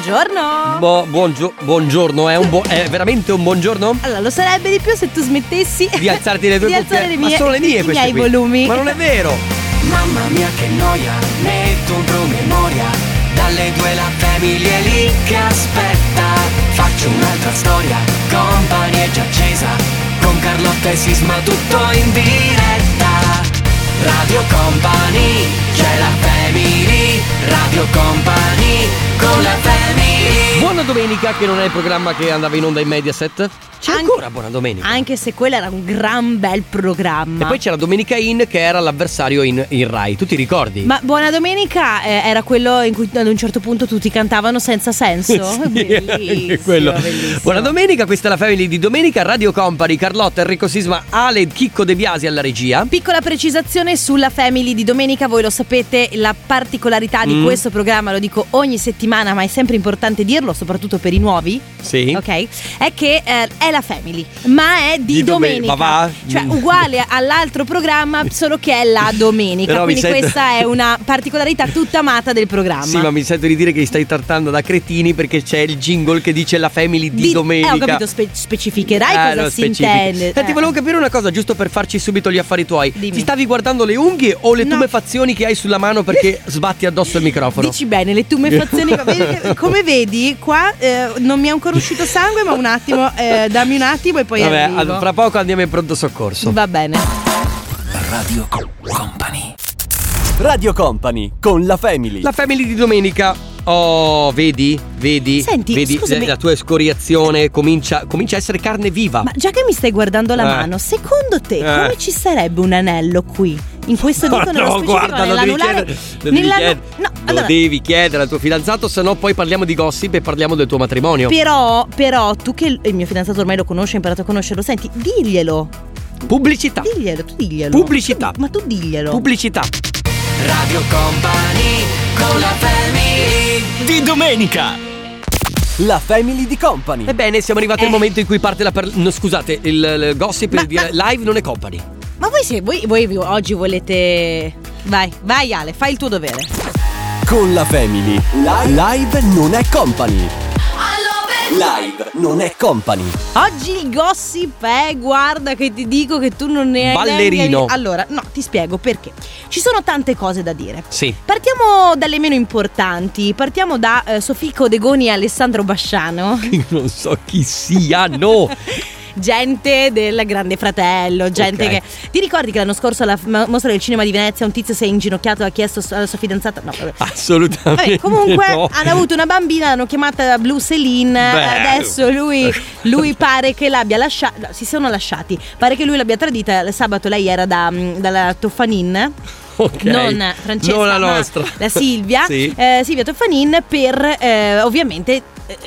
Buongiorno. Bo- buongio- buongiorno, è, un buo- è veramente un buongiorno? Allora, lo sarebbe di più se tu smettessi Di alzarti le tue di cuffie? alzare le Ma mie, sono le mie i queste miei qui. volumi. Ma non è vero! Mamma mia che noia, metto un promemoria Dalle due la famiglia è lì che aspetta Faccio un'altra storia, compagnia è già accesa Con Carlotta e Sisma tutto in diretta Radio Company, c'è la family Radio Company, con la family Buona domenica, che non è il programma che andava in onda in Mediaset. C'è Anche- ancora Buona Domenica. Anche se quello era un gran bel programma. E poi c'era Domenica In che era l'avversario in, in Rai, tu ti ricordi? Ma Buona Domenica eh, era quello in cui ad un certo punto tutti cantavano senza senso. Sì, bellissimo. Buona domenica, questa è la Family di Domenica, Radio Company, Carlotta, Enrico Sisma, Ale, Chicco De Biasi alla regia. Piccola precisazione sulla Family di domenica, voi lo sapete, la particolarità di Mm. questo programma, lo dico ogni settimana, ma è sempre importante dirlo, soprattutto per i nuovi, Sì. ok? È che eh, è la Family, ma è di, Di dome- domenica. va? Cioè Mm. uguale all'altro programma, solo che è la domenica. Però Quindi sento- questa è una particolarità tutta amata del programma. Sì, ma mi sento di dire che stai trattando da cretini perché c'è il jingle che dice la Family di, domenica. Eh, ho capito, spe- specificherai Eh, cosa si intende. Senti, Eh. volevo capire una cosa, giusto per farci subito gli affari tuoi. Dimmi. Ti stavi guardando le unghie o le No. tumefazioni che hai sulla mano perché sbatti addosso il microfono? Dici bene, le tumefazioni, come vedi qua eh, non mi è ancora uscito sangue, ma un attimo, eh, dammi un attimo e poi Vabbè, arrivo. fra poco andiamo in pronto soccorso. Va bene. Radio Company Radio Company con la Family. La Family di domenica. Oh, vedi? Vedi? Senti, vedi scusami. la tua escoriazione comincia, comincia a essere carne viva. Ma già che mi stai guardando la Eh. mano, secondo te Eh. come ci sarebbe un anello qui? In questo dito nello no, specifico guarda, devi nell'anulare? chiedere, lo devi nell'anu- chiedere, No, lo allora, devi chiedere al tuo fidanzato, se no poi parliamo di gossip e parliamo del tuo matrimonio. però, però, tu che il mio fidanzato ormai lo conosce, hai imparato a conoscerlo, senti, diglielo. Pubblicità. Diglielo, tu diglielo. Pubblicità. Tu- ma tu diglielo. Pubblicità. Radio Company, con la family Di domenica. La Family di Company. Ebbene, siamo arrivati al Eh. momento in cui parte la per... no, scusate, il, il gossip Ma- per dire live non è company. Ma voi, se, voi, voi oggi volete... Vai, vai Ale, fai il tuo dovere. Con la Family. Live non è company. Live non è company. Oggi il gossip è, guarda che ti dico che tu non ne hai Ballerino. neanche- Allora, no, ti spiego perché. Ci sono tante cose da dire. Sì. Partiamo dalle meno importanti. Partiamo da eh, Sofico Degoni e Alessandro Basciano. non so chi siano. Gente del Grande Fratello, gente Ok. che. Ti ricordi che l'anno scorso alla mostra del cinema di Venezia un tizio si è inginocchiato e ha chiesto alla sua fidanzata. No, vabbè. Assolutamente. Vabbè, comunque no. hanno avuto una bambina, l'hanno chiamata Blue Celine. Beh. Adesso lui, lui pare che l'abbia lasciata. si sono lasciati. Pare che lui l'abbia tradita. Il sabato lei era da, mm, dalla Toffanin. Ok. Non Francesca, Non la nostra. la Silvia. Sì. eh, Silvia Toffanin per eh, ovviamente. eh,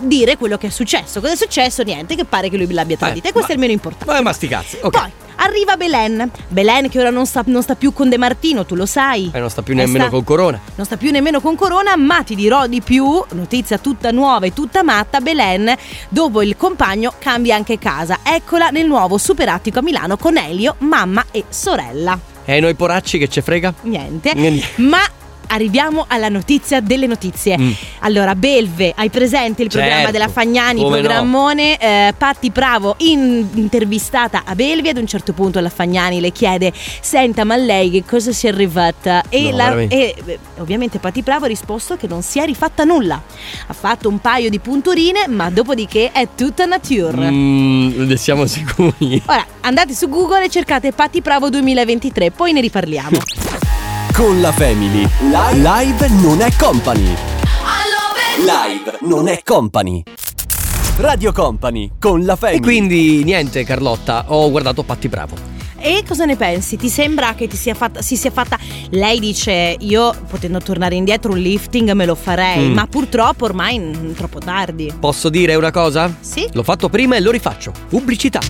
dire quello che è successo. Cosa è successo? Niente, che pare che lui l'abbia tradita. Eh, e questo ma- è il meno importante. Ma ma sti cazzi. Ok. Poi arriva Belen. Belen che ora non sta, non sta più con De Martino, tu lo sai. Eh, non sta più Eh, nemmeno sta- con Corona. non sta più nemmeno con Corona, ma ti dirò di più, notizia tutta nuova e tutta matta, Belen, dopo il compagno cambia anche casa. Eccola nel nuovo superattico a Milano con Elio, mamma e sorella. E noi poracci che ce frega? Niente. Niente. Ma arriviamo alla notizia delle notizie. Mm. Allora, Belve, hai presente il programma Certo, della Fagnani, come no. programmone? Eh, Patti Bravo in- intervistata a Belvi. Ad un certo punto la Fagnani le chiede: Senta, ma lei che cosa si è rifatta? E, No, la- e, eh, ovviamente Patti Bravo ha risposto che non si è rifatta nulla. Ha fatto un paio di punturine, ma dopodiché è tutta nature. Mm, ne siamo sicuri. Ora andate su Google e cercate Patti Bravo 2023, poi ne riparliamo. Con la Family. Live non è company. Live non è company. Radio Company con la Family. E quindi niente, Carlotta, ho guardato Patti Bravo. E cosa ne pensi? Ti sembra che ti sia fatta, si sia fatta. Lei dice: Io potendo tornare indietro un lifting me lo farei, Mm. ma purtroppo ormai mm, troppo tardi. Posso dire una cosa? Sì? L'ho fatto prima e lo rifaccio. Pubblicità.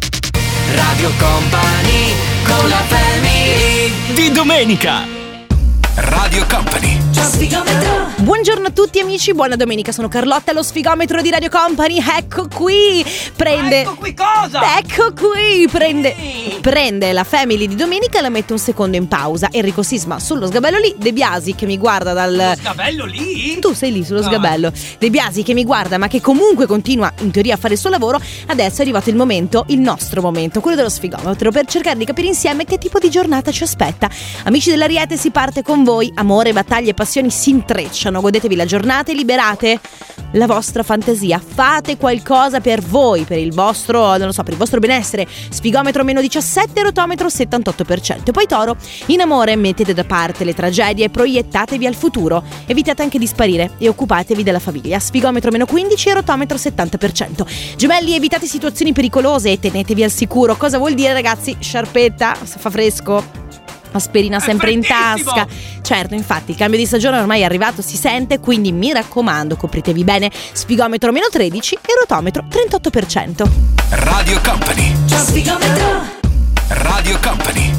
Radio Company, con la family Di domenica. Radio Company. Buongiorno a tutti amici, buona domenica, sono Carlotta, lo sfigometro di Radio Company, ecco qui, prende... Ecco qui cosa? Ecco qui, prende, Sì. prende la family di domenica e la mette un secondo in pausa. Enrico Sisma sullo sgabello lì, De Biasi che mi guarda dal... Sgabello lì? Tu sei lì sullo Ah. sgabello. De Biasi che mi guarda ma che comunque continua in teoria a fare il suo lavoro. Adesso è arrivato il momento, il nostro momento, quello dello sfigometro, per cercare di capire insieme che tipo di giornata ci aspetta. Amici dell'Ariete si parte con voi. Amore, battaglie e passioni si intrecciano. Godetevi la giornata e liberate la vostra fantasia. Fate qualcosa per voi, per il vostro, non lo so, per il vostro benessere. Sfigometro meno 17, rotometro 78%. Poi Toro, in amore mettete da parte le tragedie e proiettatevi al futuro. Evitate anche di sparire e occupatevi della famiglia. Sfigometro meno 15 e rotometro 70%. Gemelli, evitate situazioni pericolose e tenetevi al sicuro. Cosa vuol dire, ragazzi? Sciarpetta, fa fresco. Aspirina È sempre in tasca. Certo, infatti, il cambio di stagione ormai è arrivato, si sente, quindi mi raccomando, copritevi bene. Spigometro meno 13 e rotometro 38%. Radio Company. Radio Company.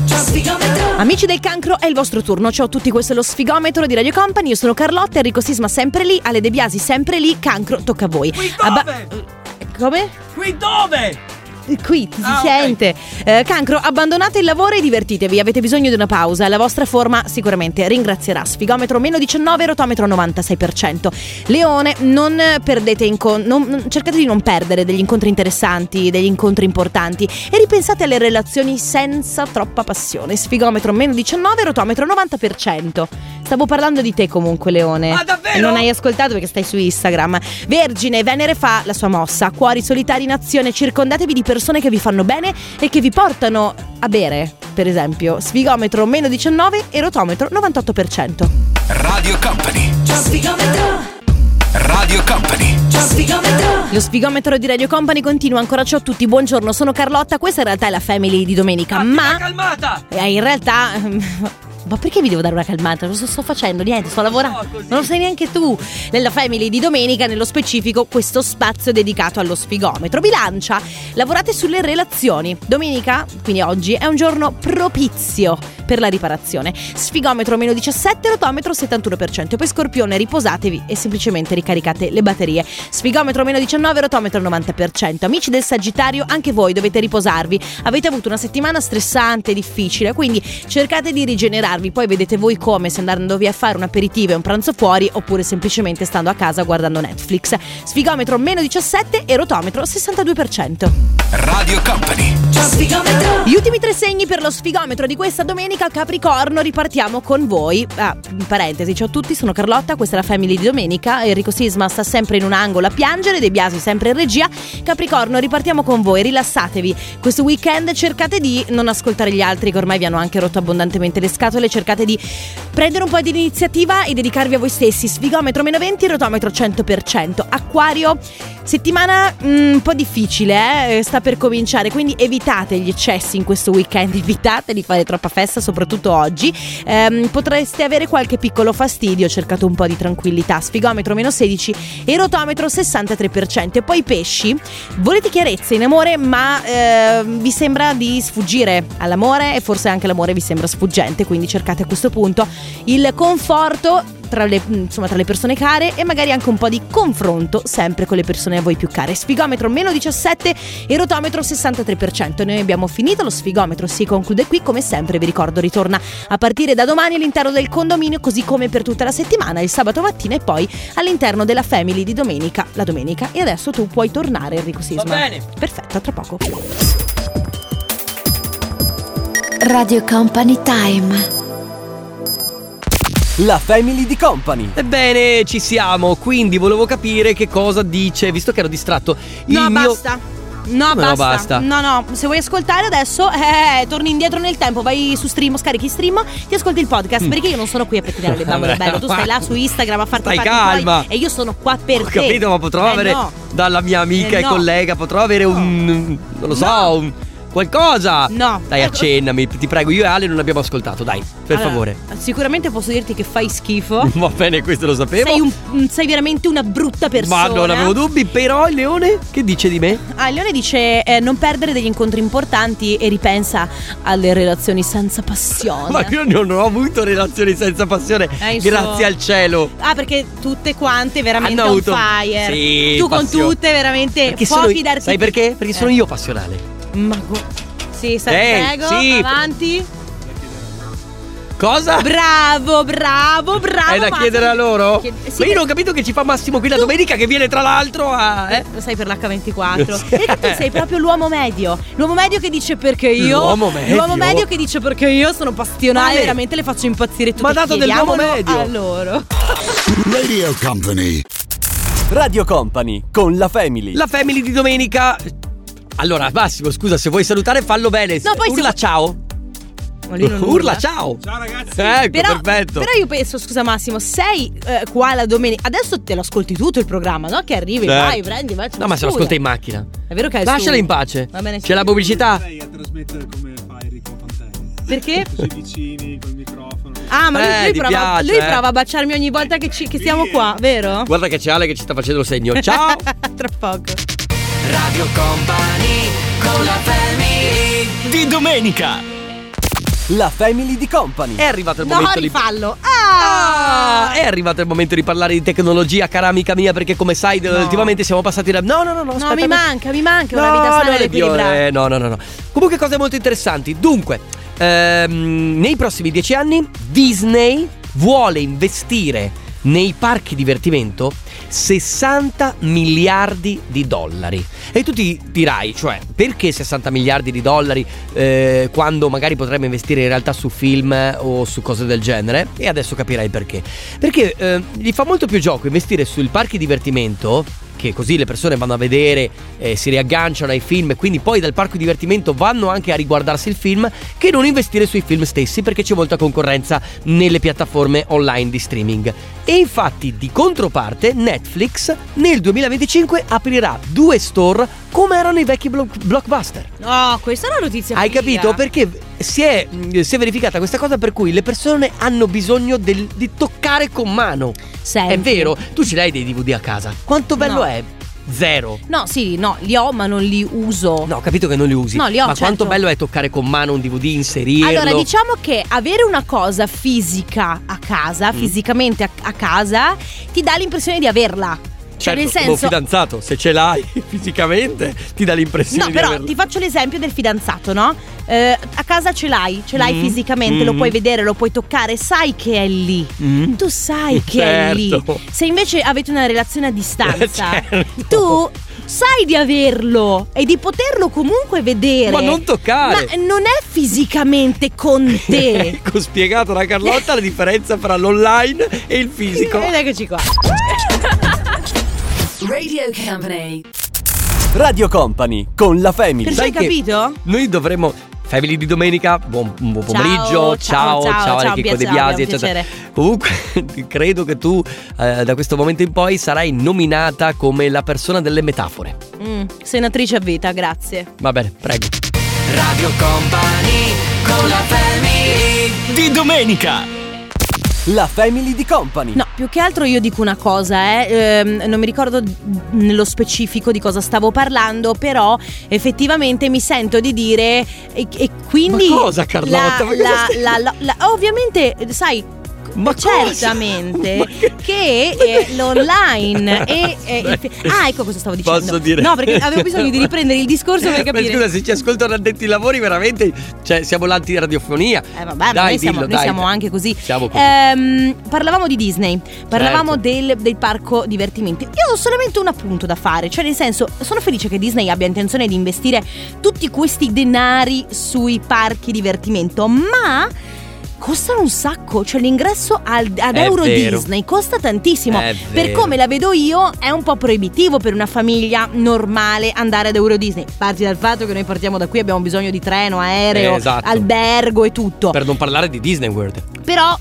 Amici del cancro, è il vostro turno. Ciao a tutti, questo è lo sfigometro di Radio Company. Io sono Carlotta, Enrico Sisma sempre lì, Ale De Biasi sempre lì. Cancro, tocca a voi. Qui Abba- dove? come? Qui dove? Qui si Ah, sente. Eh, cancro, abbandonate il lavoro e divertitevi. Avete bisogno di una pausa. La vostra forma sicuramente ringrazierà. Sfigometro meno 19, rotometro 96%. Leone, non perdete incon- non- non- cercate di non perdere degli incontri interessanti, degli incontri importanti e ripensate alle relazioni senza troppa passione. Sfigometro meno 19, rotometro 90%. Stavo parlando di te comunque, Leone. Ah, davvero? E non hai ascoltato perché stai su Instagram. Vergine, Venere fa la sua mossa. Cuori solitari in azione, circondatevi di persone che vi fanno bene e che vi portano a bere. Per esempio, sfigometro meno 19 e rotometro 98%. Radio Company. Radio Company. Lo sfigometro di Radio Company continua ancora. Ciao a tutti, buongiorno, sono Carlotta. Questa in realtà è la family di domenica, Ah, ma calmata! eh, in realtà. Ma perché vi devo dare una calmata? Cosa sto facendo? Niente, sto lavorando. No. Non lo sai neanche tu. Nella Family di domenica, nello specifico, questo spazio dedicato allo sfigometro. Bilancia, lavorate sulle relazioni. Domenica, quindi oggi, è un giorno propizio per la riparazione. Sfigometro meno 17, rotometro 71%. Poi Scorpione, riposatevi e semplicemente ricaricate le batterie. Sfigometro meno 19, rotometro 90%. Amici del Sagittario, anche voi dovete riposarvi. Avete avuto una settimana stressante difficile, quindi cercate di rigenerarvi. Poi vedete voi come, se andandovi a fare un aperitivo e un pranzo fuori, oppure semplicemente stando a casa guardando Netflix. Sfigometro meno 17 e rotometro 62%. Radio Company. Gli ultimi tre segni per lo sfigometro di questa domenica Capricorno, ripartiamo con voi. Ah, in parentesi, ciao a tutti, sono Carlotta, questa è la Family di domenica. Enrico Sisma sta sempre in un angolo a piangere, De Biasi sempre in regia. Capricorno, ripartiamo con voi, rilassatevi. Questo weekend cercate di non ascoltare gli altri che ormai vi hanno anche rotto abbondantemente le scatole, cercate di prendere un po' di iniziativa e dedicarvi a voi stessi. Sfigometro meno 20, rotometro 100%. Acquario, settimana mm, un po' difficile, eh? sta per cominciare, quindi evitate gli eccessi in questo weekend, evitate di fare troppa festa, soprattutto oggi. Ehm, potreste avere qualche piccolo fastidio, cercate un po' di tranquillità. Sfigometro meno 16 e rotometro 63%. E poi pesci, volete chiarezza in amore, ma ehm, vi sembra di sfuggire all'amore e forse anche l'amore vi sembra sfuggente, quindi cercate a questo punto il conforto tra le, insomma, tra le persone care e magari anche un po' di confronto sempre con le persone a voi più care. Sfigometro meno 17 e rotometro 63%. Noi abbiamo finito, lo sfigometro si conclude qui, come sempre vi ricordo ritorna a partire da domani all'interno del condominio così come per tutta la settimana, il sabato mattina e poi all'interno della family di domenica, la domenica. E adesso tu puoi tornare Enrico Sisma. Va bene. Perfetto, a tra poco. Radio Company Time. La Family di Company. Ebbene, ci siamo, quindi volevo capire che cosa dice, visto che ero distratto. Il no, mio... basta. No, Come no, basta. basta? No, no, se vuoi ascoltare adesso, eh, torni indietro nel tempo, vai su stream, scarichi stream, ti ascolti il podcast, perché io non sono qui a pettinare le bambole, Mm. Bello. Tu stai là su Instagram a farti Stai i fatti tuoi calma. e io sono qua per Ho te. capito, ma potrò Eh, avere no. dalla mia amica Eh, e no. collega, potrò avere un non lo so, No. un Qualcosa! No. Dai, Ecco. accennami, ti prego. Io e Ale non abbiamo ascoltato, dai, per Allora, favore. Sicuramente posso dirti che fai schifo. Va bene, questo lo sapevo. Sei, un- sei veramente una brutta persona. Ma non avevo dubbi, però il leone che dice di me? Ah, il Leone dice eh, non perdere degli incontri importanti e ripensa alle relazioni senza passione. Ma io non ho avuto relazioni senza passione, Eh, grazie al cielo. Ah, perché tutte quante veramente Hanno on avuto- fire. Sì, tu con passione. tutte veramente Perché puoi sono, fidarti. sai perché? Perché sono Eh. io passionale. Ma go- Sì, sta- Ehi, prego, sì. avanti. Cosa? Bravo, bravo, bravo. È da Massimo. chiedere a loro? Chied- sì, Ma io per- non ho capito che ci fa Massimo qui la domenica che viene tra l'altro a... Eh? Lo sai per l'H24 Sì. Perché tu sei proprio l'uomo medio L'uomo medio che dice perché io L'uomo medio? L'uomo medio che dice perché io sono passionale Vale. Veramente le faccio impazzire tutte Ma dato dell'uomo medio. a loro Radio Company. Radio Company con la Family. La family di domenica... Allora, Massimo, scusa, se vuoi salutare fallo bene. No, poi se Urla vuoi- ciao. Lui non Urla ciao. Ciao ragazzi. Ecco, però, perfetto. però io penso, scusa Massimo, sei eh, qua la domenica. Adesso te lo ascolti tutto il programma, no? Che arrivi, Certo. vai, prendi, vai. No, ma se lo ascolta in macchina. È vero che è il Lasciala in pace. Va bene, sì. C'è la pubblicità. Lei a trasmettere come fa Enrico Pantani. Perché? Così vicini col microfono. Ah, ma lui, Eh, lui ti prova, piace, lui eh. prova a baciarmi ogni volta che, ci- che siamo qua, vero? Guarda che c'è Ale che ci sta facendo il segno. Ciao. Tra poco. Radio Company con la family Di domenica. La Family di Company. È arrivato il No, momento di... rifallo. Ah, Ah! è arrivato il momento di parlare di tecnologia, cara amica mia, perché come sai, ultimamente siamo passati da... No, no, no, no, No, aspetta, mi manca, mi manca No, una vita sana ed equilibrata. eh, no, no, no, no. Comunque cose molto interessanti. Dunque, ehm, nei prossimi dieci anni Disney vuole investire nei parchi divertimento 60 miliardi di dollari. E tu ti dirai, cioè, perché 60 miliardi di dollari eh, quando magari potremmo investire in realtà su film o su cose del genere? E adesso capirai perché. Perché eh, gli fa molto più gioco investire sui parchi divertimento che così le persone vanno a vedere, eh, si riagganciano ai film e quindi poi dal parco divertimento vanno anche a riguardarsi il film, che non investire sui film stessi perché c'è molta concorrenza nelle piattaforme online di streaming. E infatti di controparte Netflix nel 2025 aprirà due store come erano i vecchi blo- blockbuster. No, questa è una notizia Hai figa. capito? Perché si è, mh, si è verificata questa cosa per cui le persone hanno bisogno del- di toccare con mano. Senti. È vero? Tu ce l'hai dei DVD a casa. Quanto bello No. è? Zero. No, sì, no, li ho, ma non li uso. No, ho capito che non li usi. No, li ho, Ma quanto certo. bello è toccare con mano un DVD, inserirlo. Allora, diciamo che avere una cosa fisica a Mm. casa, fisicamente a, a casa, ti dà l'impressione di averla. Cioè, Certo, nel senso. fidanzato, se ce l'hai fisicamente, ti dà l'impressione No, però averlo. ti faccio l'esempio del fidanzato, no? Eh, a casa ce l'hai, ce l'hai Mm. fisicamente, lo Mm. puoi vedere, lo puoi toccare, sai che è lì. Mm. Tu sai che è lì. Certo. Se invece avete una relazione a distanza, Certo. tu sai di averlo e di poterlo comunque vedere. Ma non toccare. Ma non è fisicamente con te. Ecco spiegato da Carlotta la differenza tra l'online e il fisico. Ed eccoci qua. Radio Company. Radio Company con la Family. Sai hai capito? Noi dovremmo. Family di domenica, buon, buon Ciao, pomeriggio, ciao, ciao, ciao, Ale un Chicco De piacere, Biasi, eccetera. Comunque, credo che tu eh, da questo momento in poi sarai nominata come la persona delle metafore. Mm, senatrice a vita, grazie. Va bene, prego. Radio Company con la family Di domenica. La Family di Company. No, più che altro io dico una cosa, eh, ehm, non mi ricordo nello specifico di cosa stavo parlando, però effettivamente mi sento di dire e, e quindi... Ma cosa, Carlotta? la- la- la- ovviamente, sai... Ma certamente Ma che- che eh, l'online e, e il ah ecco cosa stavo dicendo Posso dire? no perché avevo bisogno di riprendere il discorso per Ma capire scusa, se ci ascoltano addetti ai lavori, veramente. Cioè, siamo l'antiradiofonia. Eh vabbè, ma dai, noi, siamo, dillo, noi dai. siamo anche così. Siamo così. Ehm, parlavamo di Disney, parlavamo Certo. del, del parco divertimenti. Io ho solamente un appunto da fare, cioè nel senso, sono felice che Disney abbia intenzione di investire tutti questi denari sui parchi divertimento, ma costano un sacco, cioè l'ingresso al- ad È Euro vero. Disney costa tantissimo. È Per vero. come la vedo io è un po' proibitivo per una famiglia normale andare ad Euro Disney. Parti dal fatto che noi partiamo da qui, abbiamo bisogno di treno, aereo, Eh, esatto. albergo e tutto. Per non parlare di Disney World. Però,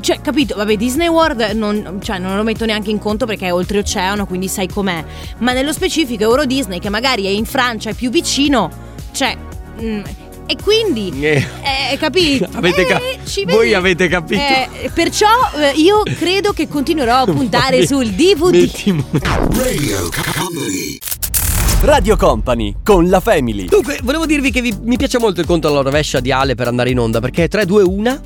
cioè, capito, vabbè, Disney World non, cioè, non lo metto neanche in conto perché è oltreoceano, quindi sai com'è. Ma nello specifico Euro Disney, che magari è in Francia, è più vicino, cioè, mm, e quindi, Eh. eh, capito? Avete ca- Eh, voi avete capito? Eh, perciò eh, io credo che continuerò a puntare Mi- sul DVD. mettimo- Radio Company. Radio Company con la Family. Dunque, volevo dirvi che vi- mi piace molto il conto alla rovescia di Ale per andare in onda perché è 3, 2, 1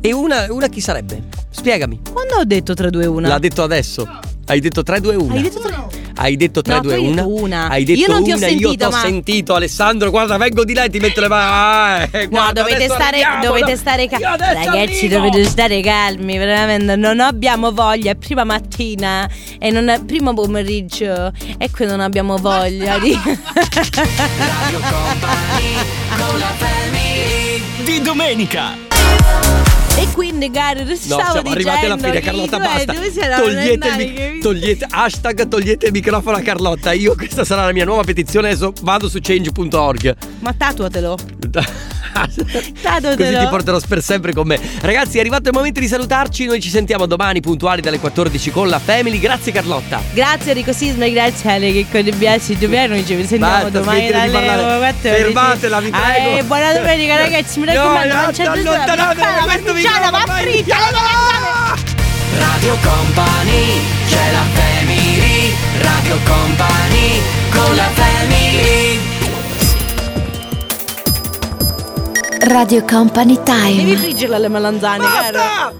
e una, una chi sarebbe? Spiegami. Quando ho detto 3, 2, 1? L'ha detto adesso. Hai detto 3, 2, 1. Hai detto 3 Hai detto 3, No, 2, tu hai 1. detto una. Hai detto Io non ti ho una, io sentito, t'ho ma- sentito Alessandro, guarda, vengo di là e ti metto le mani. Ah, eh, No, guarda, dovete adesso stare, arriviamo, dovete no? stare calmi. adesso Ragazzi, arrivo. dovete stare calmi, veramente. Non abbiamo voglia. È prima mattina e non è primo pomeriggio. E qui non abbiamo voglia di. Radio Company con la family Di domenica. E quindi, cari, No, stavo siamo arrivati alla fine, Carlotta, basta. Togliete capito? togliete, hashtag togliete il microfono a Carlotta. Io, questa sarà la mia nuova petizione. Adesso vado su change.org. Ma tatuatelo. Così ti porterò per sempre con me. Ragazzi, è arrivato il momento di salutarci. Noi ci sentiamo domani puntuali dalle 14 con la Family. Grazie, Carlotta. Grazie Enrico Sisma grazie Ale che con i biassi dobbiamo noi ci sentiamo Basta, domani dalle parlare. 14. Fermatela, vi prego. Eh, buona domenica ragazzi, mi No, raccomando, no, non c'è va vai, fritta, via. le melanzane. Radio Company c'è la family Radio Company con la family Radio Company Time. Devi friggerla le melanzane, caro.